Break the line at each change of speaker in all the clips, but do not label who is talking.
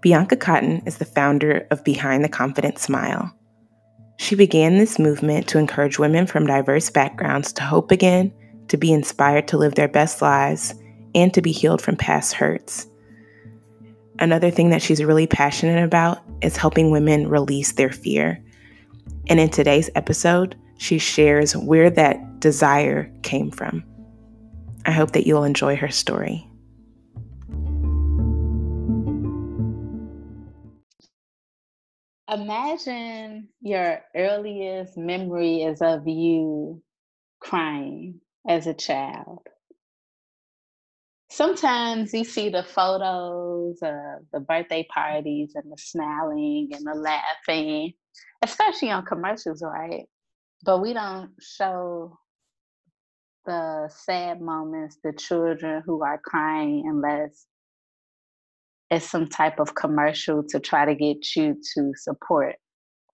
Bianca Cotton is the founder of Behind the Confident Smile. She began this movement to encourage women from diverse backgrounds to hope again, to be inspired to live their best lives, and to be healed from past hurts. Another thing that she's really passionate about is helping women release their fear. And in today's episode, she shares where that desire came from. I hope that you'll enjoy her story.
Imagine your earliest memory is of you crying as a child. Sometimes you see the photos of the birthday parties and the smiling and the laughing, especially on commercials, right? But we don't show the sad moments, the children who are crying, unless it's some type of commercial to try to get you to support,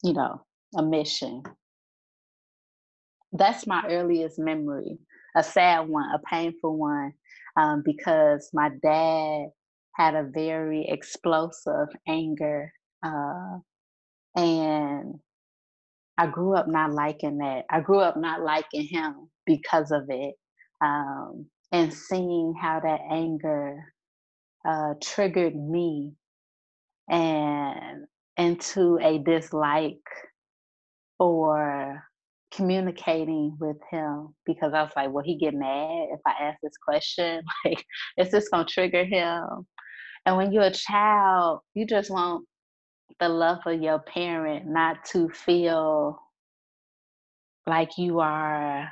you know, a mission. That's my earliest memory, a sad one, a painful one, um, because my dad had a very explosive anger. Uh, and I grew up not liking that. I grew up not liking him because of it. Um, and seeing how that anger uh, triggered me and into a dislike for communicating with him because I was like, will he get mad if I ask this question? Like, is this gonna trigger him? And when you're a child, you just want the love of your parent not to feel like you are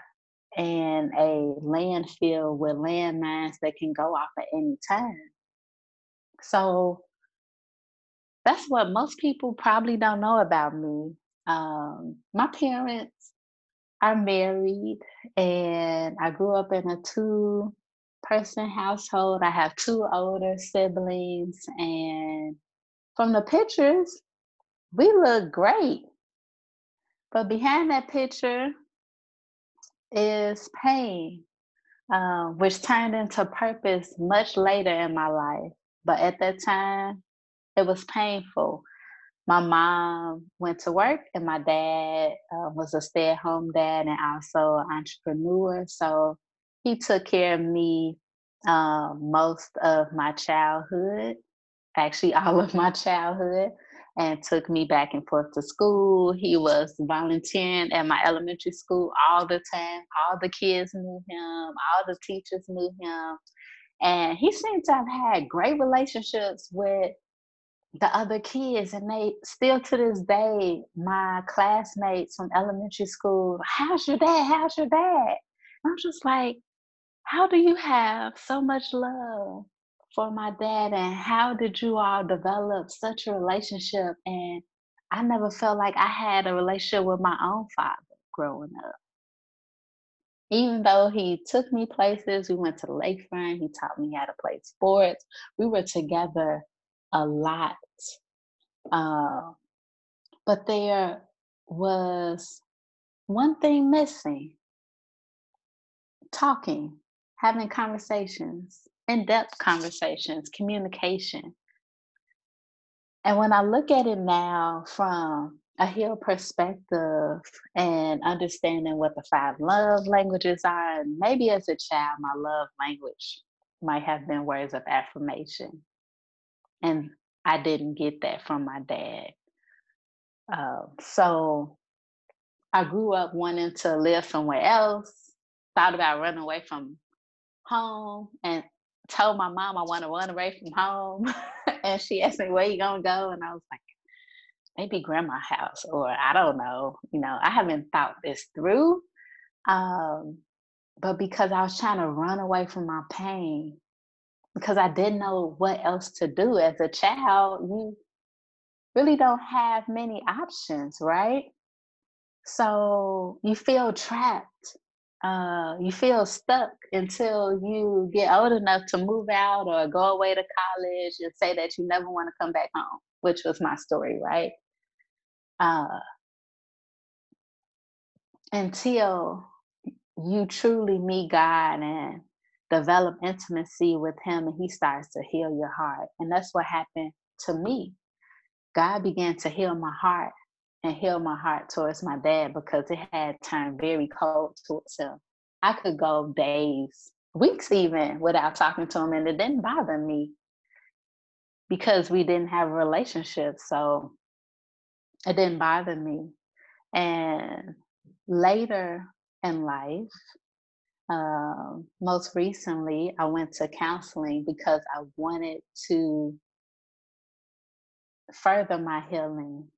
in a landfill with landmines that can go off at any time. So that's what most people probably don't know about me. Um, my parents are married, and I grew up in a two person household. I have two older siblings, and from the pictures, we look great. But behind that picture is pain, uh, which turned into purpose much later in my life. But at that time, it was painful. My mom went to work, and my dad uh, was a stay at home dad and also an entrepreneur. So he took care of me um, most of my childhood, actually, all of my childhood, and took me back and forth to school. He was volunteering at my elementary school all the time. All the kids knew him, all the teachers knew him. And he seemed to have had great relationships with the other kids. And they still to this day, my classmates from elementary school, how's your dad? How's your dad? And I'm just like, how do you have so much love for my dad? And how did you all develop such a relationship? And I never felt like I had a relationship with my own father growing up even though he took me places, we went to the lakefront, he taught me how to play sports. We were together a lot. Uh, but there was one thing missing talking, having conversations, in depth conversations, communication. And when I look at it now from a healed perspective and understanding what the five love languages are. And maybe as a child, my love language might have been words of affirmation. And I didn't get that from my dad. Uh, so I grew up wanting to live somewhere else, thought about running away from home, and told my mom I want to run away from home. and she asked me, Where you gonna go? And I was like, maybe grandma house or I don't know. You know, I haven't thought this through. Um, but because I was trying to run away from my pain, because I didn't know what else to do as a child, you really don't have many options, right? So you feel trapped. Uh, you feel stuck until you get old enough to move out or go away to college and say that you never want to come back home, which was my story, right? uh, until you truly meet God and develop intimacy with Him and He starts to heal your heart. And that's what happened to me, God began to heal my heart and heal my heart towards my dad because it had turned very cold towards him. I could go days, weeks even without talking to him, and it didn't bother me because we didn't have a relationship. So it didn't bother me. And later in life, uh, most recently, I went to counseling because I wanted to further my healing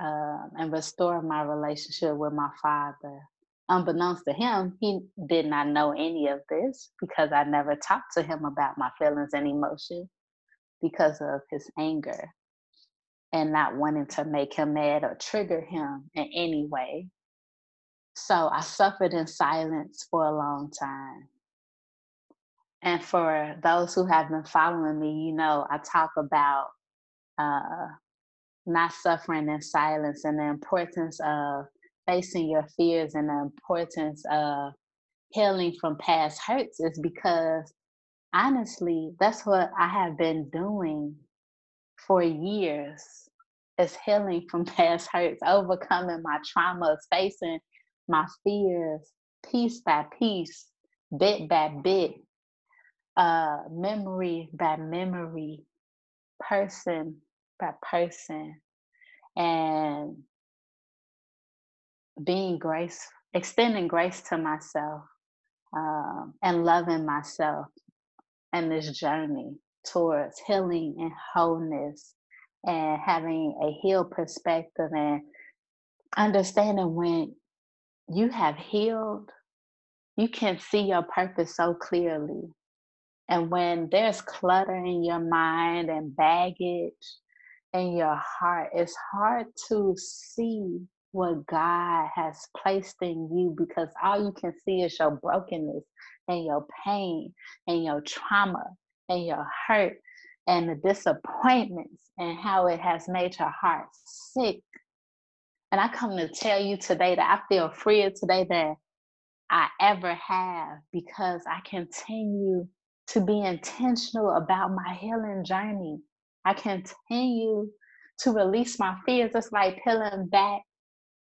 um, and restore my relationship with my father. Unbeknownst to him, he did not know any of this because I never talked to him about my feelings and emotions because of his anger and not wanting to make him mad or trigger him in any way. So I suffered in silence for a long time. And for those who have been following me, you know, I talk about uh, not suffering in silence and the importance of facing your fears and the importance of healing from past hurts is because honestly, that's what I have been doing for years is healing from past hurts, overcoming my traumas, facing my fears piece by piece, bit by bit, uh, memory by memory, person by person, and being grace, extending grace to myself, um, and loving myself and this journey towards healing and wholeness and having a healed perspective and understanding when you have healed, you can see your purpose so clearly. And when there's clutter in your mind and baggage in your heart, it's hard to see what God has placed in you because all you can see is your brokenness and your pain and your trauma and your hurt and the disappointments and how it has made your heart sick. And I come to tell you today that I feel freer today than I ever have because I continue to be intentional about my healing journey. I continue to release my fears. It's like peeling back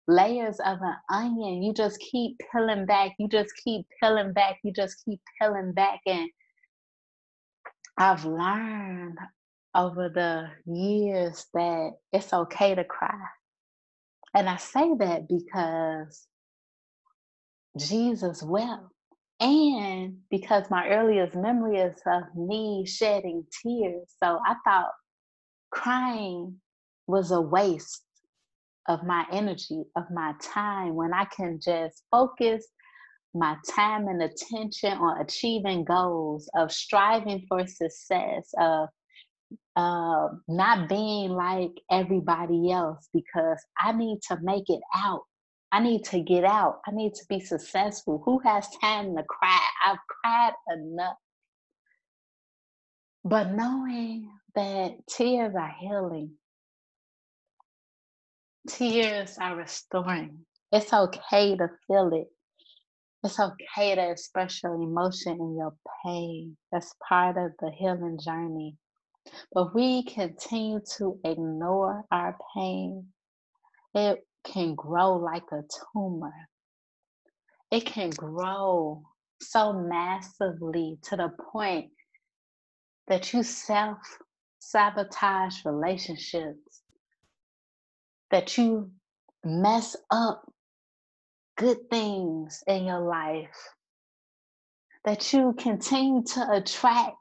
layers of an onion. You just keep peeling back. You just keep peeling back. You just keep peeling back. And I've learned over the years that it's okay to cry. And I say that because Jesus wept. And because my earliest memory is of me shedding tears. So I thought crying was a waste of my energy, of my time, when I can just focus my time and attention on achieving goals, of striving for success, of uh, not being like everybody else because I need to make it out. I need to get out. I need to be successful. Who has time to cry? I've cried enough. But knowing that tears are healing, tears are restoring. It's okay to feel it. It's okay to express your emotion and your pain. That's part of the healing journey. But we continue to ignore our pain. It can grow like a tumor. It can grow so massively to the point that you self sabotage relationships that you mess up good things in your life, that you continue to attract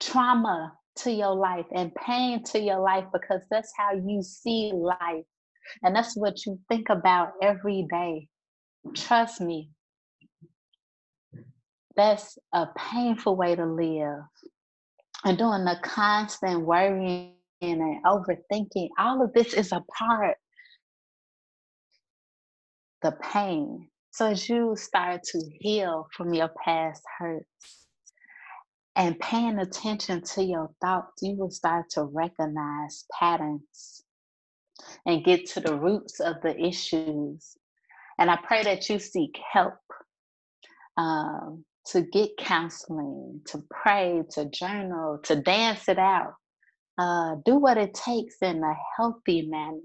trauma to your life and pain to your life because that's how you see life. And that's what you think about every day. Trust me, that's a painful way to live. And doing the constant worrying and overthinking, all of this is a part the pain. So as you start to heal from your past hurts and paying attention to your thoughts, you will start to recognize patterns and get to the roots of the issues. And I pray that you seek help um, to get counseling, to pray, to journal, to dance it out uh, do what it takes in a healthy manner.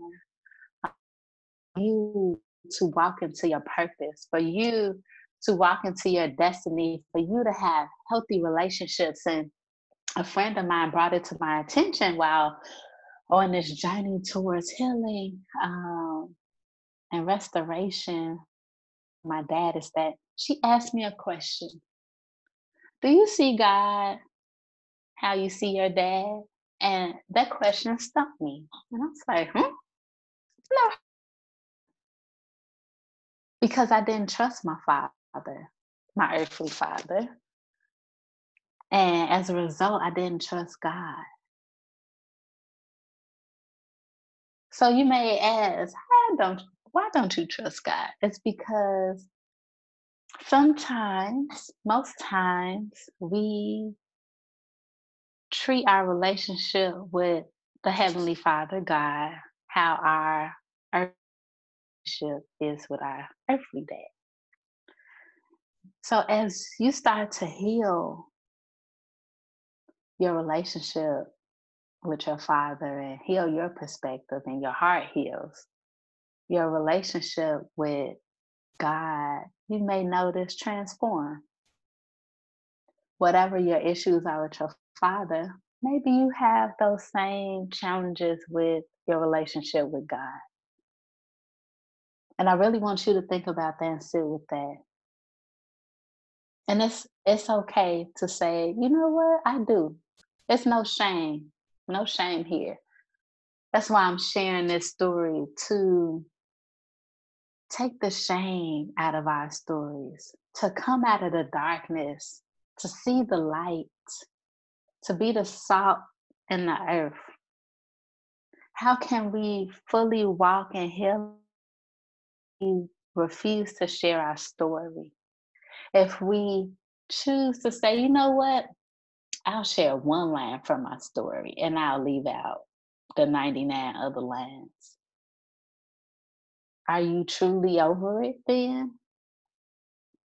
You to walk into your purpose, for you to walk into your destiny, for you to have healthy relationships. And a friend of mine brought it to my attention while on this journey towards healing um, and restoration. My dad is that she asked me a question Do you see God how you see your dad? And that question stumped me. And I was like, hmm? No. Because I didn't trust my father, my earthly father. And as a result, I didn't trust God. So you may ask, don't why don't you trust God? It's because sometimes, most times, we treat our relationship with the Heavenly Father, God, how our relationship is with our earthly dad. So as you start to heal your relationship with your father and heal your perspective and your heart heals, your relationship with God, you may notice transform. Whatever your issues are with your father, maybe you have those same challenges with your relationship with God. And I really want you to think about that and sit with that. And it's it's okay to say, you know what, I do. It's no shame, no shame here. That's why I'm sharing this story to take the shame out of our stories, to come out of the darkness, to see the light, to be the salt in the earth. How can we fully walk in healing? We refuse to share our story. If we choose to say, you know what, I'll share one line from my story and I'll leave out the 99 other lines. Are you truly over it then?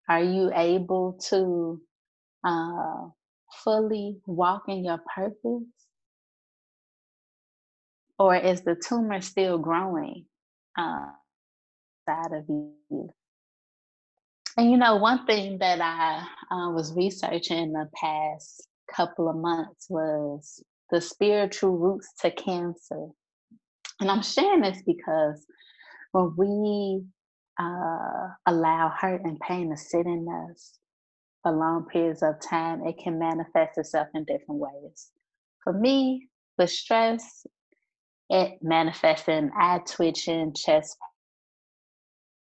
Are you able to uh, fully walk in your purpose? Or is the tumor still growing uh, inside of you? And you know, one thing that I uh, was researching in the past couple of months was the spiritual roots to cancer. And I'm sharing this because when we uh, allow hurt and pain to sit in us for long periods of time, it can manifest itself in different ways. For me, with stress, it manifests in eye twitching, chest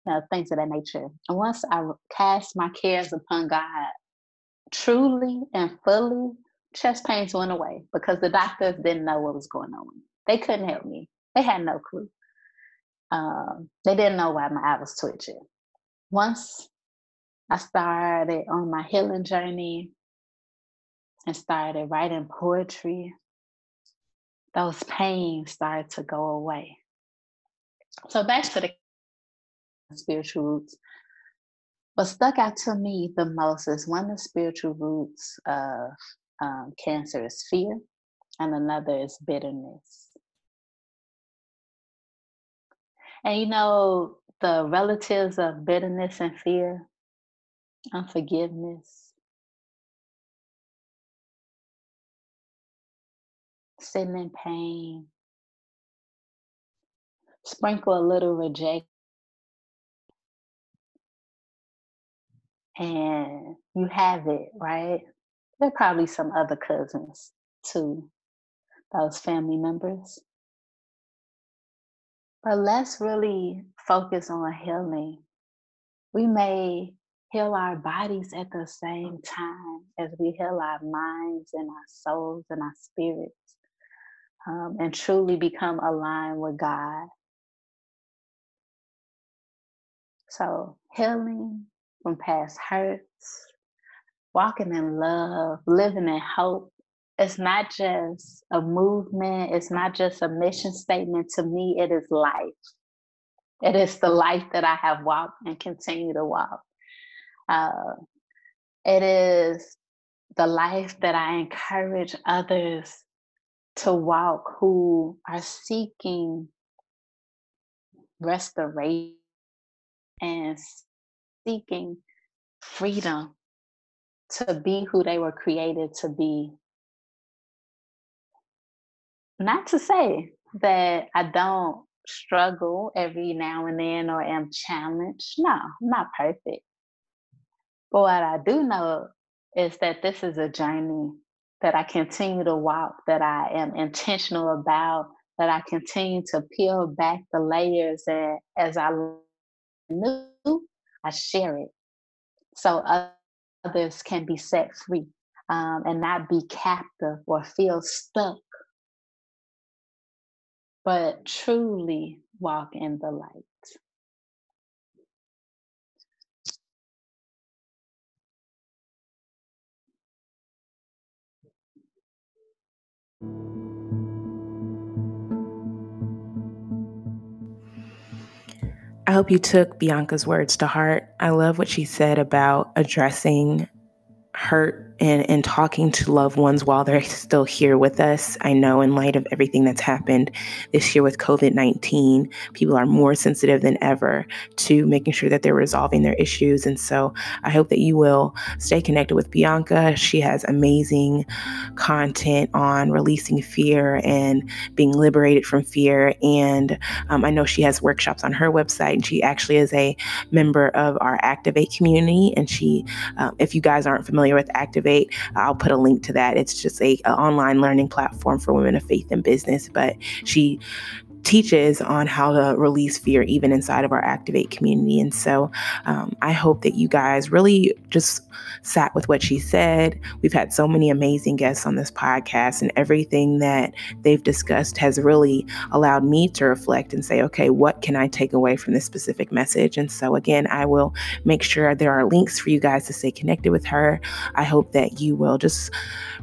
you know, things of that nature. And once I cast my cares upon God, truly and fully, chest pains went away because the doctors didn't know what was going on. They couldn't help me. They had no clue. Um, they didn't know why my eye was twitching. Once I started on my healing journey and started writing poetry, those pains started to go away. So back to the spiritual roots. What stuck out to me the most is one of the spiritual roots of um, cancer is fear, and another is bitterness. And you know, the relatives of bitterness and fear, unforgiveness, sitting in pain, sprinkle a little rejection and you have it, right? There are probably some other cousins too, those family members. But let's really focus on healing. We may heal our bodies at the same time as we heal our minds and our souls and our spirits um, and truly become aligned with God. So, healing from past hurts, walking in love, living in hope. It's not just a movement, it's not just a mission statement. To me, it is life. It is the life that I have walked and continue to walk. Uh, it is the life that I encourage others to walk who are seeking restoration and seeking freedom to be who they were created to be. Not to say that I don't struggle every now and then or am challenged. No, I'm not perfect. But what I do know is that this is a journey that I continue to walk, that I am intentional about, that I continue to peel back the layers and as I knew, I share it. So others can be set free um, and not be captive or feel stuck, but truly walk in the light.
I hope you took Bianca's words to heart. I love what she said about addressing hurt and, and talking to loved ones while they're still here with us. I know, in light of everything that's happened this year with COVID 19, people are more sensitive than ever to making sure that they're resolving their issues. And so I hope that you will stay connected with Bianca. She has amazing content on releasing fear and being liberated from fear. And um, I know she has workshops on her website, and she actually is a member of our Activate community. And she, um, if you guys aren't familiar with Activate, I'll put a link to that. It's just a, a online learning platform for women of faith and business. But she teaches on how to release fear even inside of our Activate community. And so um, I hope that you guys really just sat with what she said. We've had so many amazing guests on this podcast, and everything that they've discussed has really allowed me to reflect and say, okay, what can I take away from this specific message? And so, again, I will make sure there are links for you guys to stay connected with her. I hope that you will just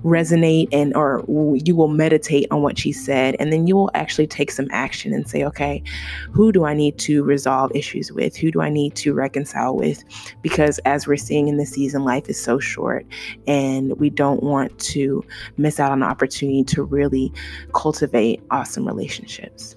resonate and or you will meditate on what she said and then you will actually take some action and say okay who do i need to resolve issues with? Who do i need to reconcile with? Because as we're seeing in this season life is so short and we don't want to miss out on the opportunity to really cultivate awesome relationships